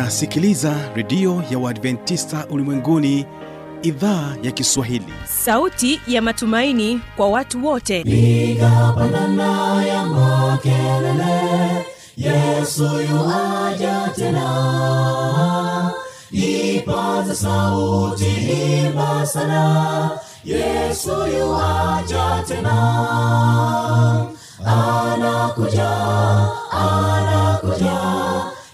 unasikiliza redio ya uadventista ulimwenguni idhaa ya kiswahili. Sauti ya matumaini kwa watu wote. Nigapandana ya makelele yesu yuaja tena. Ipaza sauti imba sana yesu yuaja tena. Anakuja anakuja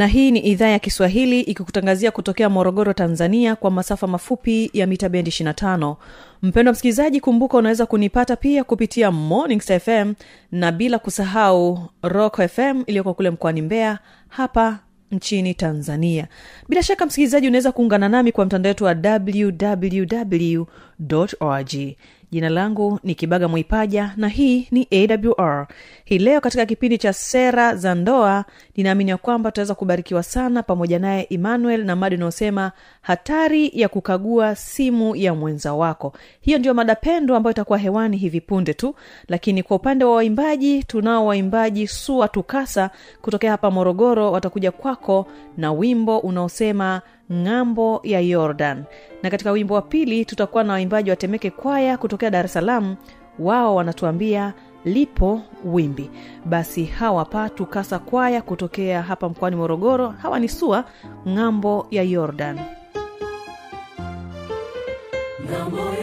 na hii ni idhaa ya kiswahili ikikutangazia kutokea morogoro tanzania kwa masafa mafupi ya mita bendi 25 mpendwa msikilizaji kumbuka unaweza kunipata pia kupitia morning fm na bila kusahau rock fm iliyoko kule mkoani mbeya hapa nchini tanzania. Bila shaka msikilizaji unaweza kuungana nami kwa mtandao wetu wa www org jina langu ni kibaga mwipaja na hii ni awr hii leo katika kipindi cha sera za ndoa ninaamini ya kwamba tutaweza kubarikiwa sana pamoja naye emmanuel na mada inayosema hatari ya kukagua simu ya mwenza wako. Hiyo ndio mada pendo ambayo itakuwa hewani hivi punde tu lakini kwa upande wa waimbaji tunao waimbaji sua tukasa kutokea hapa morogoro. Watakuja kwako na wimbo unaosema ng'ambo ya yordan. Na katika wimbo wa pili tutakuwa na waimbaji wa temeke kwaya kutokea dar es salaam. Wao wanatuambia lipo wimbi. Basi hawa pa tukasa kwaya kutokea hapa mkoani morogoro. Hawa ni sua ng'ambo ya yordan. Ng'ambo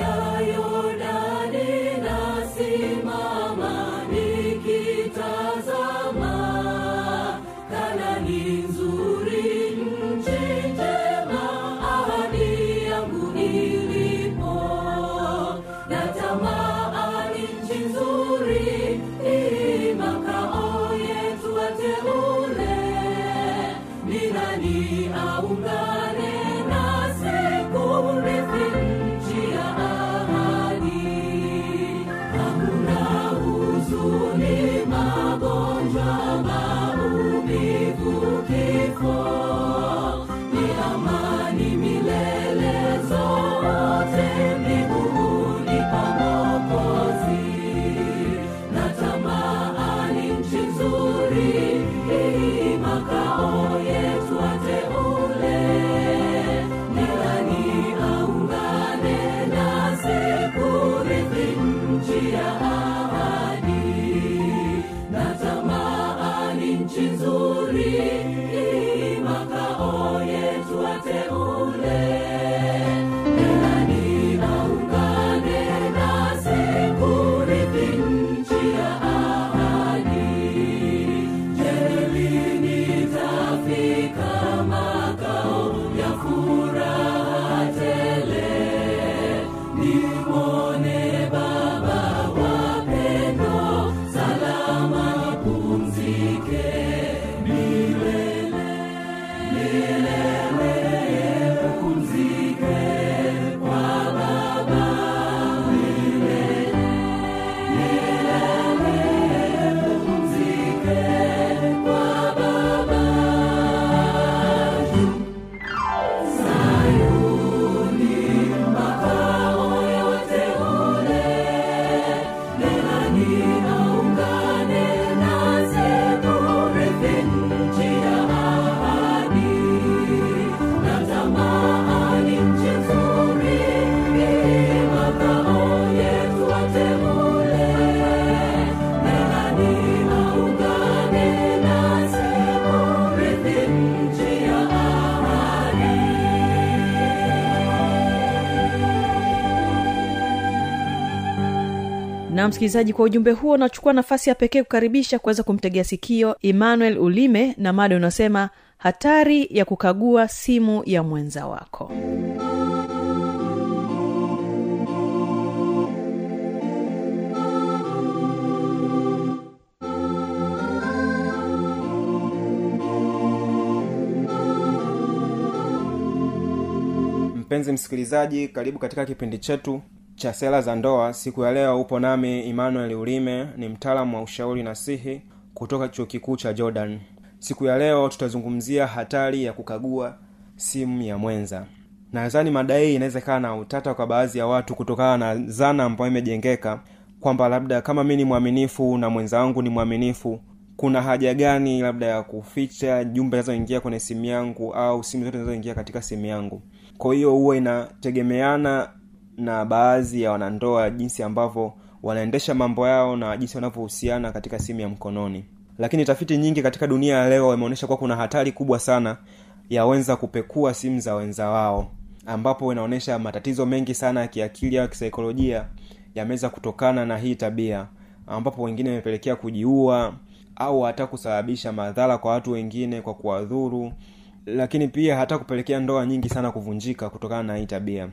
msikilizaji kwa ujumbe huo nachukua nafasi ya pekee kukaribisha kuweza kumtegea sikio emmanuel ulime na mada unasema hatari ya kukagua simu ya mwenza wako. Mpenzi msikilizaji karibu katika kipindi chetu cha sera za ndoa siku ya leo upo nami emmanuel ulime ni mtaalamu wa ushauri nasihi kutoka chuo kikuu cha jordan. Siku ya leo tutazungumzia hatari ya kukagua simu ya mwenza. Nadhani mada hii inaweza ikawa na utata kwa baadhi ya watu kutokana na zana ambayo imejengeka kwamba labda kama mi ni mwaminifu na mwenza wangu ni mwaminifu kuna haja gani labda ya kuficha jumbe zinazoingia kwenye simu yangu au simu zote zinazoingia katika simu yangu? Kwa hiyo huwa inategemeana na baadhi ya wanandoa jinsi ambavyo wanaendesha mambo yao na jinsi wanavyohusiana katika simu ya mkononi. Lakini tafiti nyingi katika dunia ya leo imeonyesha kuwa kuna hatari kubwa sana ya wenza kupekua simu za wenza wao ambapo inaonyesha matatizo mengi sana ya kiakili au kisaikolojia yameweza kutokana na hii tabia ambapo wengine imepelekea kujiua au hata kusababisha madhara kwa watu wengine kwa kuwadhuru lakini pia hata kupelekea ndoa nyingi sana kuvunjika kutokana na hii tabia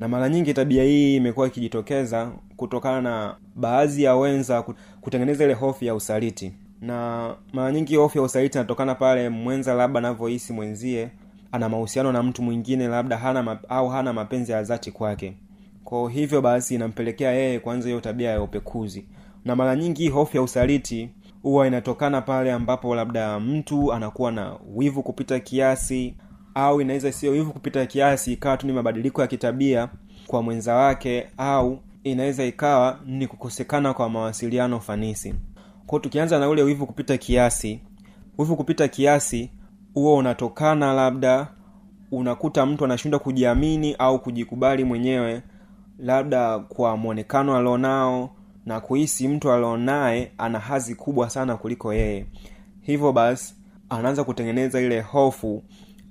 na mara nyingi tabia hii imekuwa ikijitokeza kutokana na baadhi ya wenza kutengeneza ile hofu ya usaliti. Na mara nyingi hofu ya usaliti inatokana pale mwenza labda anavyohisi mwenzie ana mahusiano na mtu mwingine labda hana au hana mapenzi ya dhati kwake. Kwa hivyo basi inampelekea yeye kuanza hiyo tabia ya upekuzi. Na mara nyingi hofu ya usaliti huwa inatokana pale ambapo labda mtu anakuwa na wivu kupita kiasi au inaweza sio wivu kupita kiasi ikawa tu ni mabadiliko ya kitabia kwa mwenza wake au inaweza ikawa ni kukosekana kwa mawasiliano fanisi. Kwao tukianza na ule wivu kupita kiasi wivu kupita kiasi huo unatokana labda unakuta mtu anashindwa kujiamini au kujikubali mwenyewe labda kwa mwonekano alionao na kuhisi mtu alionaye ana hazi kubwa sana kuliko yeye. Hivyo basi anaanza kutengeneza ile hofu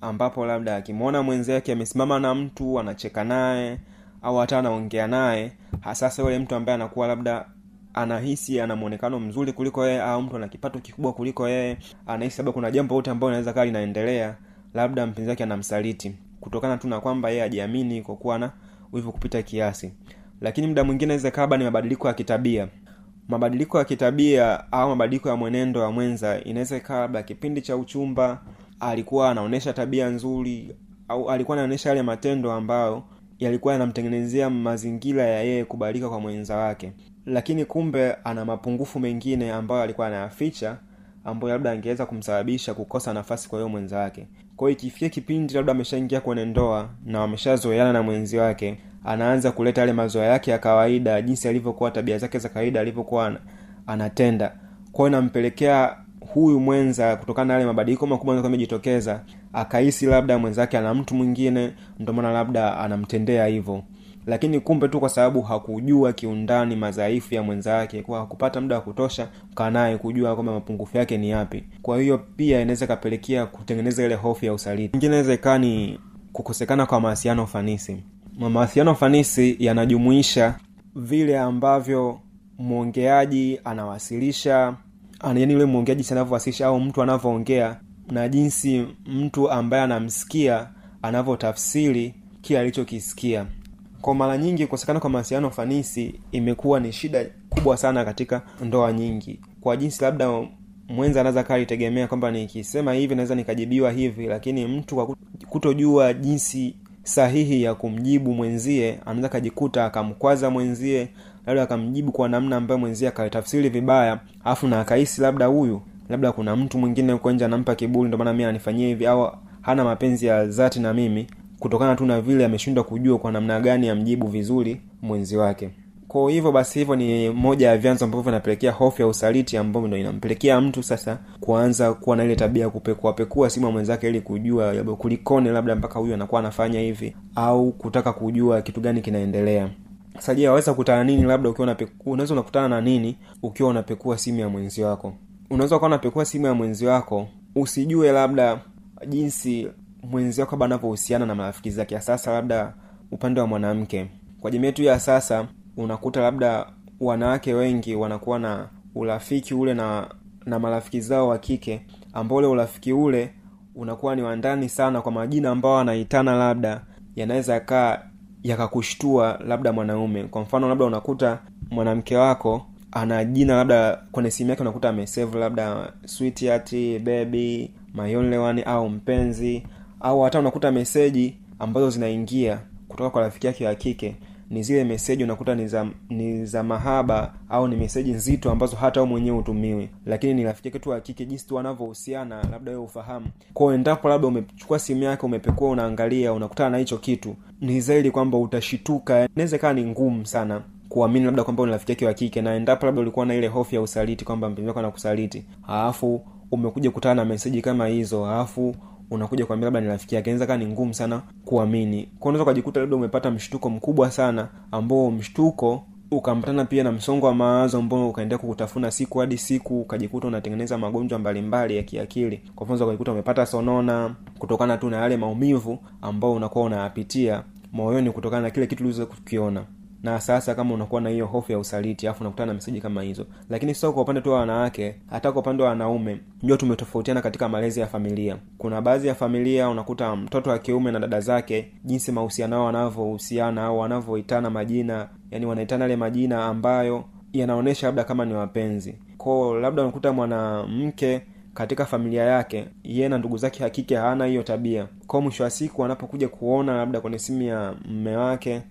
ambapo labda akimwona mwenzake amesimama na mtu anacheka naye au hata anaongea naye hasasa yule mtu ambaye anakuwa labda anahisi ana mwonekano mzuri kuliko yeye au mtu ana kipato kikubwa kuliko yeye anahisi labda kuna jambo lote ambayo inaweza kaa linaendelea labda mpenzi wake anamsaliti. Kutokana tu na kwamba yeye ajiamini kwa kuwa na wivu kupita kiasi. Lakini muda mwingine inaweza kaba ni mabadiliko ya kitabia. Mabadiliko ya kitabia au mabadiliko ya mwenendo wa mwenza inaweza ikawa labda kipindi cha uchumba alikuwa anaonyesha tabia nzuri au alikuwa anaonyesha yale matendo ambayo yalikuwa yanamtengenezea mazingira ya yeye kubalika kwa mwenza wake. Lakini kumbe ana mapungufu mengine ambayo alikuwa anayaficha ambayo labda angeweza kumsababisha kukosa nafasi kwa hiyo mwenza wake. Kwa ikifikia kipindi labda ameshaingia kwenye ndoa na wameshazoeana na mwenzi wake anaanza kuleta yale mazoea yake ya kawaida jinsi alivyokuwa tabia zake za kawaida alivyokuwa anatenda. Kwao inampelekea huyu mwenza kutokana na yale mabadiliko makubwa amejitokeza akahisi labda mwenzake ana mtu mwingine ndio labda anamtendea hivyo. Lakini kumbe tu kwa sababu hakujua kiundani madhaifu ya mwenzake kwa hakupata muda wa kutosha kanaye kujua kwamba mapungufu yake ni yapi. Kwa hiyo pia inaweza ikapelekea kutengeneza ile hofu ya usaliti. Ingine inaweza ikaa ni kukosekana kwa mawasiliano fanisi. Mawasiliano fanisi yanajumuisha vile ambavyo mwongeaji anawasilisha yani yule mwongeaji anavyowasilisha au mtu anavyoongea na jinsi mtu ambaye anamsikia anavyotafsiri kile alichokisikia. Kwa mara nyingi kukosekana kwa mawasiliano fanisi imekuwa ni shida kubwa sana katika ndoa nyingi. Kwa jinsi labda mwenza anaweza kaa alitegemea kwamba nikisema hivi naweza nikajibiwa hivi lakini mtu kwa kutojua jinsi sahihi ya kumjibu mwenzie anaweza akajikuta akamkwaza mwenzie labda akamjibu kwa namna ambayo mwenzie akatafsiri vibaya afu na akahisi labda huyu labda kuna mtu mwingine huko nje anampa kiburi ndio maana mi ananifanyia hivi au hana mapenzi ya dhati na mimi kutokana tu na vile ameshindwa kujua kwa namna gani amjibu vizuri mwenzi wake. Kwa hivyo basi hivyo ni moja ya vyanzo ambavyo vinapelekea hofu ya usaliti ambayo ndo inampelekea mtu sasa kuanza kuwa na ile tabia ya kupekuapekua simu ya mwenzake ili kujua kulikone labda mpaka huyu anakuwa anafanya hivi au kutaka kujua kitu gani kinaendelea sasa je waweza kukutana nini labda ukiwa unaweza unakutana na nini ukiwa unapekua simu ya mwenzi wako? Unaweza ukawa unapekua simu ya mwenzi wako usijue labda jinsi mwenzi wako labda anavyohusiana na marafiki zake sasa labda upande wa mwanamke. Kwa jamii yetu ya sasa unakuta labda wanawake wengi wanakuwa na urafiki ule na na marafiki zao wa kike ambao ule urafiki ule unakuwa ni wandani sana kwa majina ambao anaitana labda yanaweza kaa yakakushtua labda mwanaume. Kwa mfano labda unakuta mwanamke wako ana jina labda kwenye simu yake unakuta amesave labda sweetheart baby my only one au mpenzi au hata unakuta meseji ambazo zinaingia kutoka kwa rafiki yake wa kike ni zile meseji unakuta ni za ni za mahaba au ni meseji nzito ambazo hata wewe mwenyewe utumiwi lakini ni rafiki yake tu wa kike jinsi tu wanavyohusiana labda wewe ufahamu kwao endapo labda umechukua simu yake umepekua unaangalia unakutana na hicho kitu ni zaidi kwamba utashituka. Inaweza ikawa ni ngumu sana kuamini labda kwamba ni rafiki yake wa kike na endapo labda ulikuwa na ile hofu ya usaliti kwamba mpenzi wako anakusaliti alafu umekuja kutana na meseji kama hizo alafu unakuja kuambia labda ni rafiki yake. Inaweza kaa ni ngumu sana kuamini. Kwa unaweza ukajikuta labda umepata mshtuko mkubwa sana ambao mshtuko ukaambatana pia na msongo wa mawazo ambao ukaendelea kukutafuna siku hadi siku ukajikuta unatengeneza magonjwa mbalimbali ya kiakili. Kwa mfano ukajikuta umepata sonona kutokana tu na yale maumivu ambao unakuwa unayapitia moyoni kutokana na kile kitu ulizo kukiona na sasa kama unakuwa na hiyo hofu ya usaliti alafu unakutana na meseji kama hizo. Lakini sio kwa upande tu wa wanawake hata kwa upande wa wanaume jua tumetofautiana katika malezi ya familia. Kuna baadhi ya familia unakuta mtoto wa kiume na dada zake jinsi mahusiano yao wanavyohusiana au wanavyoitana majina yani wanaitana yale majina ambayo yanaonyesha labda kama ni wapenzi. Kwao labda unakuta mwanamke katika familia yake yeye na ndugu zake hakike hana hiyo tabia. Kwao mwisho wa siku anapokuja kuona labda kwenye simu ya mme wake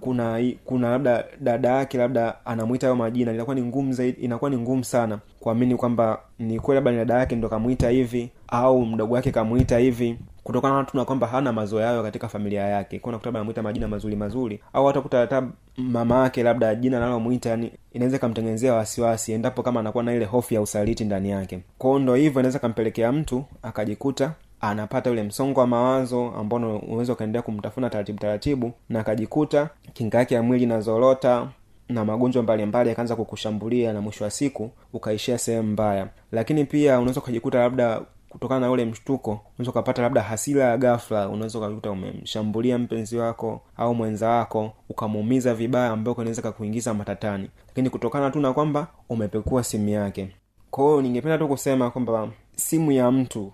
kuna kuna labda dada yake labda anamwita hayo majina inakuwa ni ngumu zaidi inakuwa ni ngumu sana kuamini kwamba ni kweli labda ni dada yake ndo kamwita hivi au mdogo wake kamwita hivi kutokana na tuna kwamba hana mazoea hayo katika familia yake. Kwa nakuta anamwita majina mazuri mazuri au hata kuta hata mama yake labda jina analomwita yani inaweza ikamtengenezea wasiwasi endapo kama anakuwa na ile hofu ya usaliti ndani yake. Kwao ndo hivyo inaweza kampelekea mtu akajikuta anapata ule msongo wa mawazo ambao unaweza ukaendelea kumtafuna taratibu taratibu na akajikuta kinga yake ya mwili inazorota na magonjwa mbalimbali yakaanza kukushambulia na mwisho wa siku ukaishia sehemu mbaya. Lakini pia unaweza ukajikuta labda kutokana na ule mshtuko unaweza ukapata labda hasira ya ghafla unaweza ukakuta umemshambulia mpenzi wako au mwenza wako ukamuumiza vibaya ambayo inaweza kakuingiza matatani. Lakini kutokana tu na kwamba umepekua simu yake. Kwa hiyo ningependa tu kusema kwamba simu ya mtu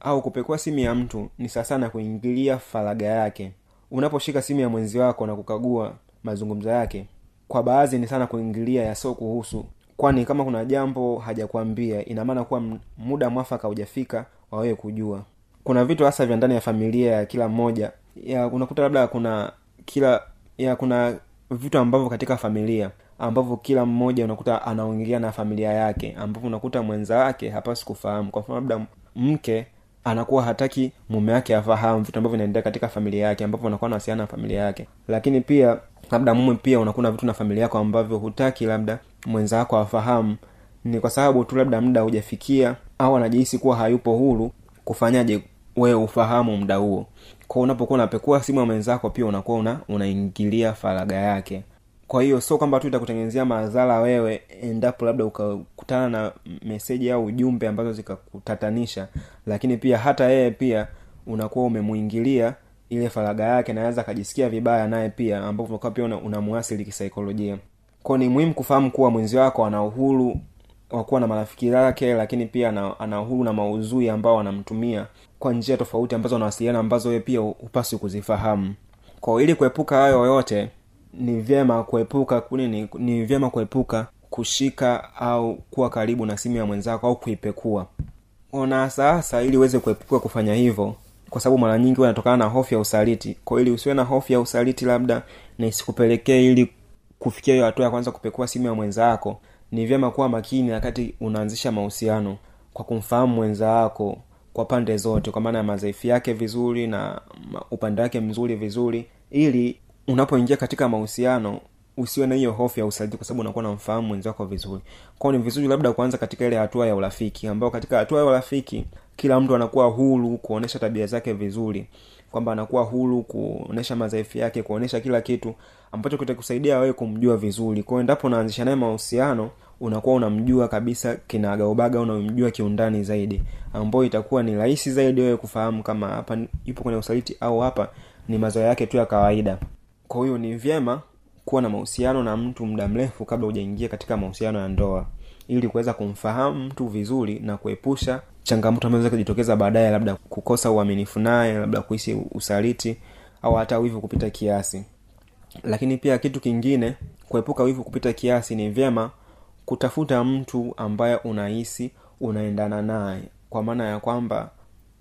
au kupekua simu ya mtu ni sasa na kuingilia faraga yake. Unaposhika simu ya mwenzi wako na kukagua mazungumzo yake kwa baadhi ni sana kuingilia yasio kuhusu kwani kama kuna jambo hajakwambia inamaana kuwa muda mwafaka hujafika wa wewe kujua. Kuna vitu hasa vya ndani ya familia ya kila mmoja unakuta labda kuna kila ya kuna vitu ambavyo katika familia ambavyo kila mmoja unakuta anaongea na familia yake ambapo unakuta mwenza wake hapasi kufahamu. Kwa mfano labda mke anakuwa hataki mume wake afahamu vitu ambavyo vinaendelea katika familia yake ambapo anakuwa anawasiliana na familia yake. Lakini pia labda mume pia unakuwa na vitu na familia yako ambavyo hutaki labda mwenza wako afahamu. Ni kwa sababu tu labda muda hujafikia au anajihisi kuwa hayupo huru kufanyaje wewe ufahamu muda huo. Kwa unapokuwa unapekua simu ya mwenzako pia unakuwa una unaingilia faraga yake kwa hiyo sio kwamba tu itakutengenezea madhara wewe endapo labda ukakutana na meseji au ujumbe ambazo zikakutatanisha lakini pia hata yeye pia unakuwa umemuingilia ile faraga yake naweza akajisikia vibaya naye pia ambapo pia unamuasili kisaikolojia. Kwao ni muhimu kufahamu kuwa mwenzi wako ana uhuru wa kuwa na marafiki zake lakini pia ana, uhuru na maudhui ambao anamtumia kwa njia tofauti ambazo anawasiliana ambazo wewe pia hupaswi kuzifahamu. Kwao ili kuepuka hayo yote ni vyema kuepuka ni, ni vyema kuepuka kushika au kuwa karibu na simu ya mwenzako au kuipekua. Na sasa ili uweze kuepuka kufanya hivyo kwa sababu mara nyingi huwa na hofu ya usaliti. Kwa ili usiwe na hofu ya usaliti labda na isikupelekee ili kufikia hiyo hatua ya kwanza kupekua simu ya mwenzako ni vyema kuwa makini wakati unaanzisha mahusiano kwa kumfahamu mwenza wako kwa pande zote kwa maana ya madhaifu yake vizuri na upande wake mzuri vizuri ili unapoingia katika mahusiano usiwe na hiyo hofu ya usaliti kwa sababu unakuwa unamfahamu mwenzako vizuri. Kwao ni vizuri labda kuanza katika ile hatua ya urafiki ambao katika hatua ya urafiki kila mtu anakuwa huru kuonesha tabia zake vizuri kwamba anakuwa huru kuonesha madhaifu yake kuonesha kila kitu ambacho kitakusaidia wewe kumjua vizuri. Kwao endapo unaanzisha naye mahusiano unakuwa unamjua kabisa kinagaubaga unamjua kiundani zaidi ambayo itakuwa ni rahisi zaidi wewe kufahamu kama hapa yupo kwenye usaliti au hapa ni mazoea yake tu ya kawaida kwa hiyo ni vyema kuwa na mahusiano na mtu muda mrefu kabla hujaingia katika mahusiano ya ndoa ili kuweza kumfahamu mtu vizuri na kuepusha changamoto ambazo zinaweza kujitokeza baadaye labda kukosa uaminifu naye labda kuishi usaliti au hata wivu kupita kiasi. Lakini pia kitu kingine kuepuka wivu kupita kiasi ni vyema kutafuta mtu ambaye unahisi unaendana naye. Kwa maana ya kwamba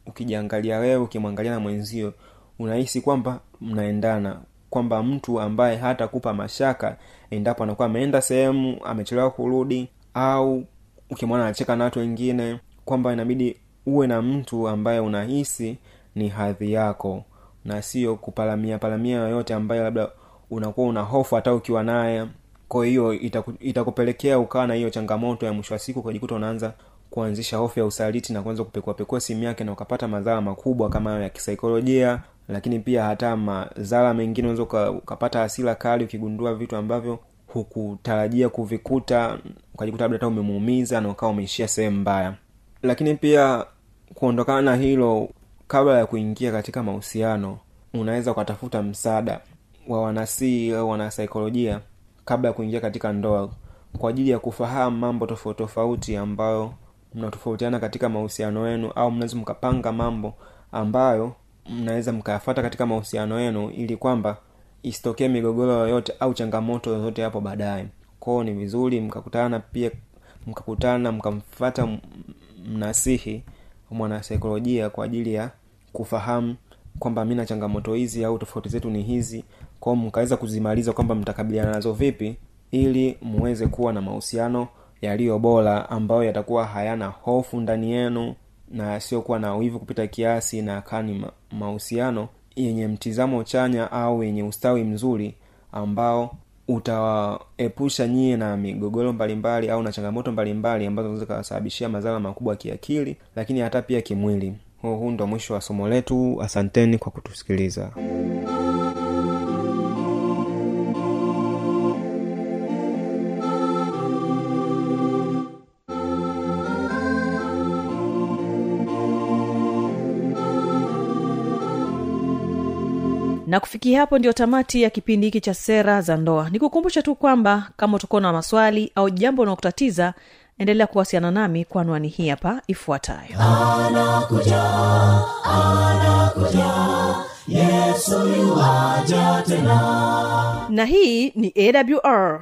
ukijiangalia wewe ukimwangalia na mwenzio unahisi kwamba mnaendana kwamba mtu ambaye hatakupa mashaka endapo anakuwa ameenda sehemu amechelewa kurudi au ukimwona anacheka na watu wengine kwamba inabidi uwe na mtu ambaye unahisi ni hadhi yako na sio kupalamia palamia yoyote ambayo labda unakuwa una hofu hata ukiwa naye. Kwa hiyo itaku, itakupelekea ukawa na hiyo changamoto ya mwisho wa siku ukajikuta unaanza kuanzisha hofu ya usaliti na kuanza kupekuapekua simu yake na ukapata madhara makubwa kama hayo ya kisaikolojia lakini pia hata madhara mengine unaweza ukapata hasira kali ukigundua vitu ambavyo hukutarajia kuvikuta ukajikuta labda hata umemuumiza na ukawa umeishia sehemu mbaya. Lakini pia kuondokana na hilo kabla ya kuingia katika mahusiano unaweza ukatafuta msaada wa wanasii au wanasaikolojia kabla ya kuingia katika ndoa kwa ajili ya kufahamu mambo tofauti tofauti ambayo mnatofautiana katika mahusiano yenu au mnaweza mkapanga mambo ambayo mnaweza mkayafata katika mahusiano yenu ili kwamba isitokee migogoro yoyote au changamoto yoyote hapo baadaye. Kwao ni vizuri mkakutana pia mkakutana mkamfata mnasihi mwanasaikolojia kwa ajili ya kufahamu kwamba mi na changamoto hizi au tofauti zetu ni hizi. Kwao mkaweza kuzimaliza kwamba mtakabiliana nazo vipi ili muweze kuwa na mahusiano yaliyo bora ambayo yatakuwa hayana hofu ndani yenu na yasiyokuwa na wivu kupita kiasi na kaa ni mahusiano yenye mtizamo chanya au yenye ustawi mzuri ambao utawaepusha nyie na migogoro mbalimbali au na changamoto mbalimbali ambazo zinaweza zikawasababishia madhara makubwa kiakili lakini hata pia kimwili. Huu ndo mwisho wa somo letu. Asanteni kwa kutusikiliza na kufikia hapo ndio tamati ya kipindi hiki cha sera za ndoa. Nikukumbusha tu kwamba kama utakuwa na maswali au jambo unaokutatiza endelea kuwasiliana nami kwa anwani hii hapa ifuatayo. Na hii ni awr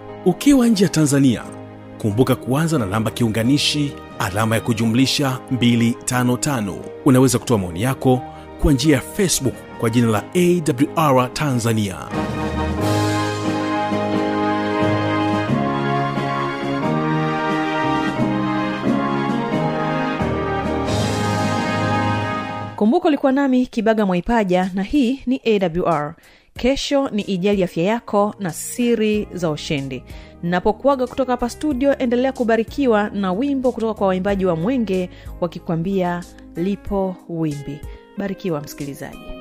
ukiwa nje ya tanzania kumbuka kuanza na namba kiunganishi alama ya kujumlisha 255 unaweza kutoa maoni yako kwa njia ya facebook kwa jina la awr tanzania. Kumbuka ulikuwa nami kibaga mwaipaja na hii ni awr kesho ni ijali afya yako na siri za ushindi. Napokuaga kutoka hapa studio endelea kubarikiwa na wimbo kutoka kwa waimbaji wa mwenge wakikwambia lipo wimbi. Barikiwa msikilizaji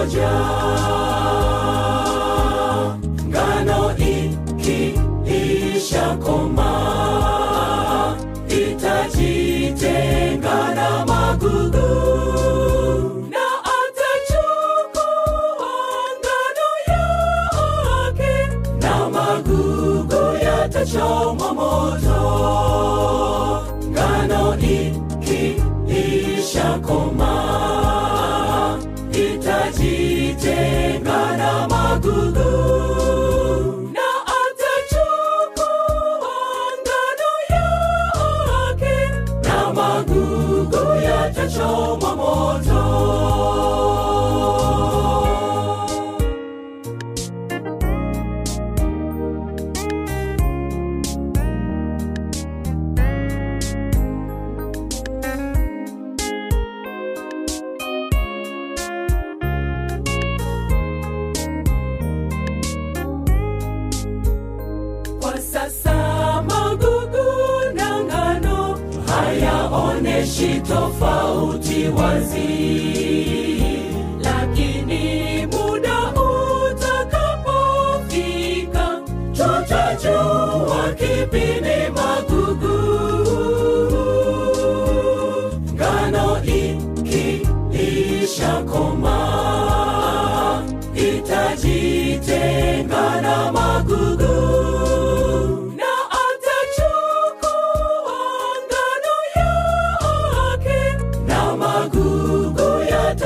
pamoja ngano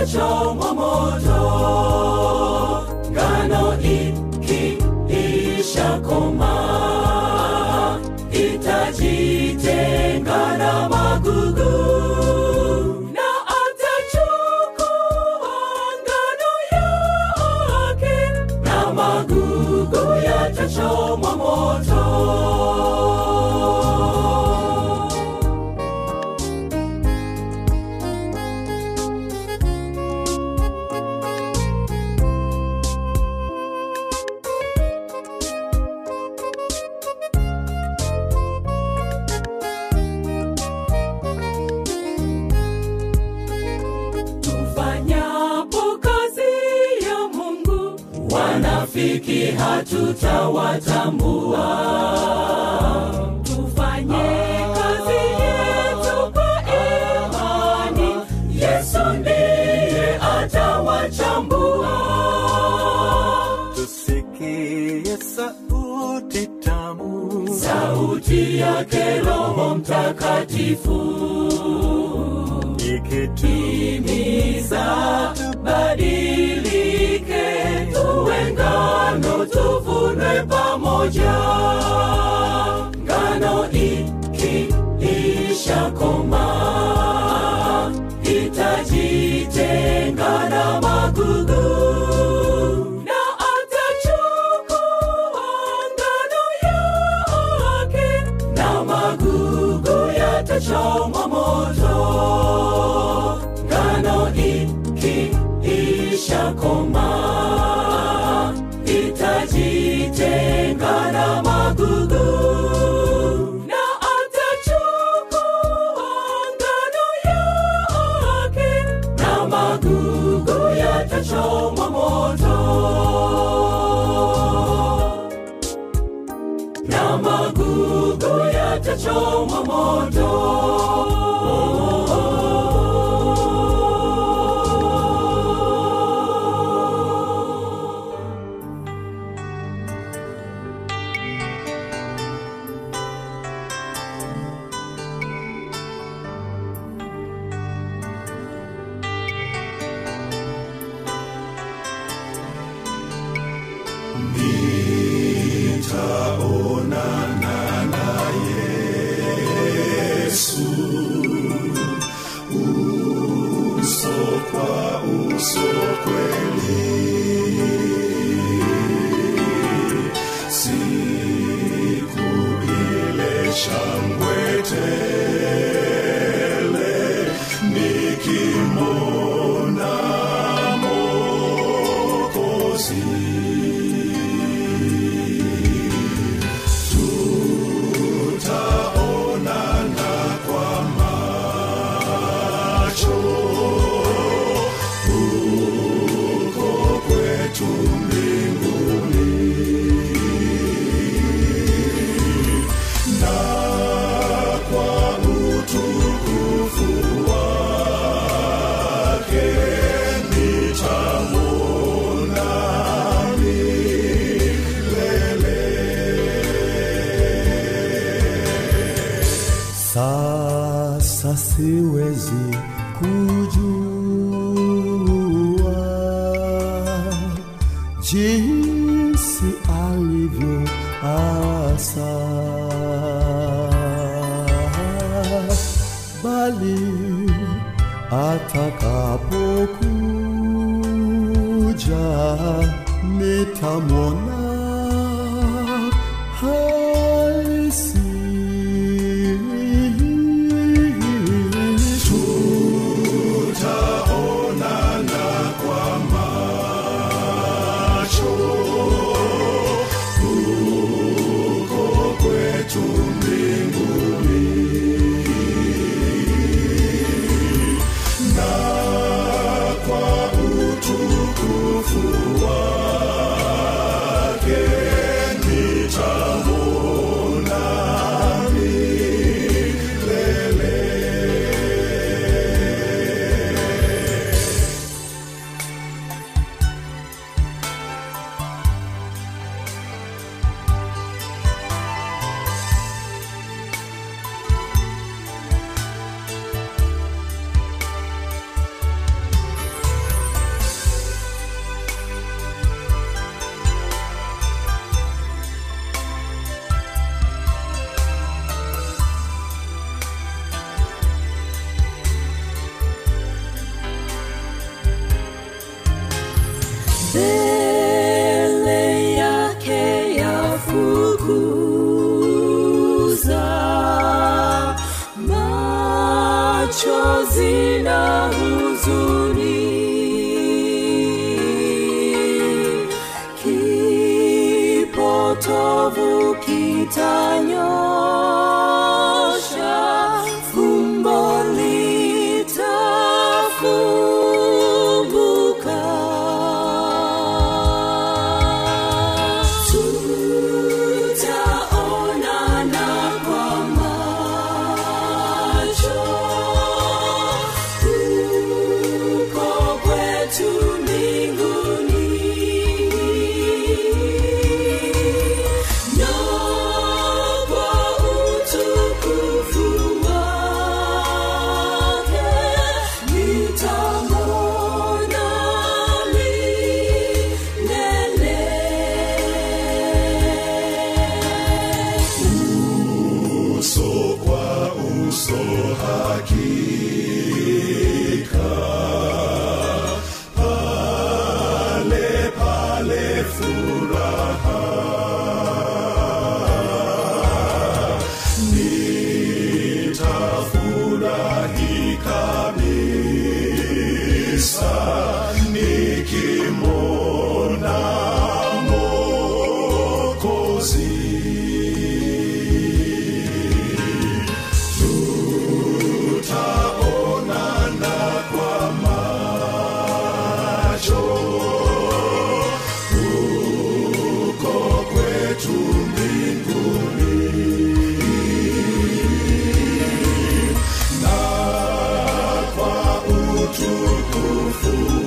Chomwa moto. sauti yake Roho Mtakatifu ikituhimiza badilike, tuwe ngano tuvune pamoja. Ngano ikiishakoma itajitenga na magugu imeshakoma. seu execúdio. De machozi na huzuni. Kipotovu kitanyoka utukufu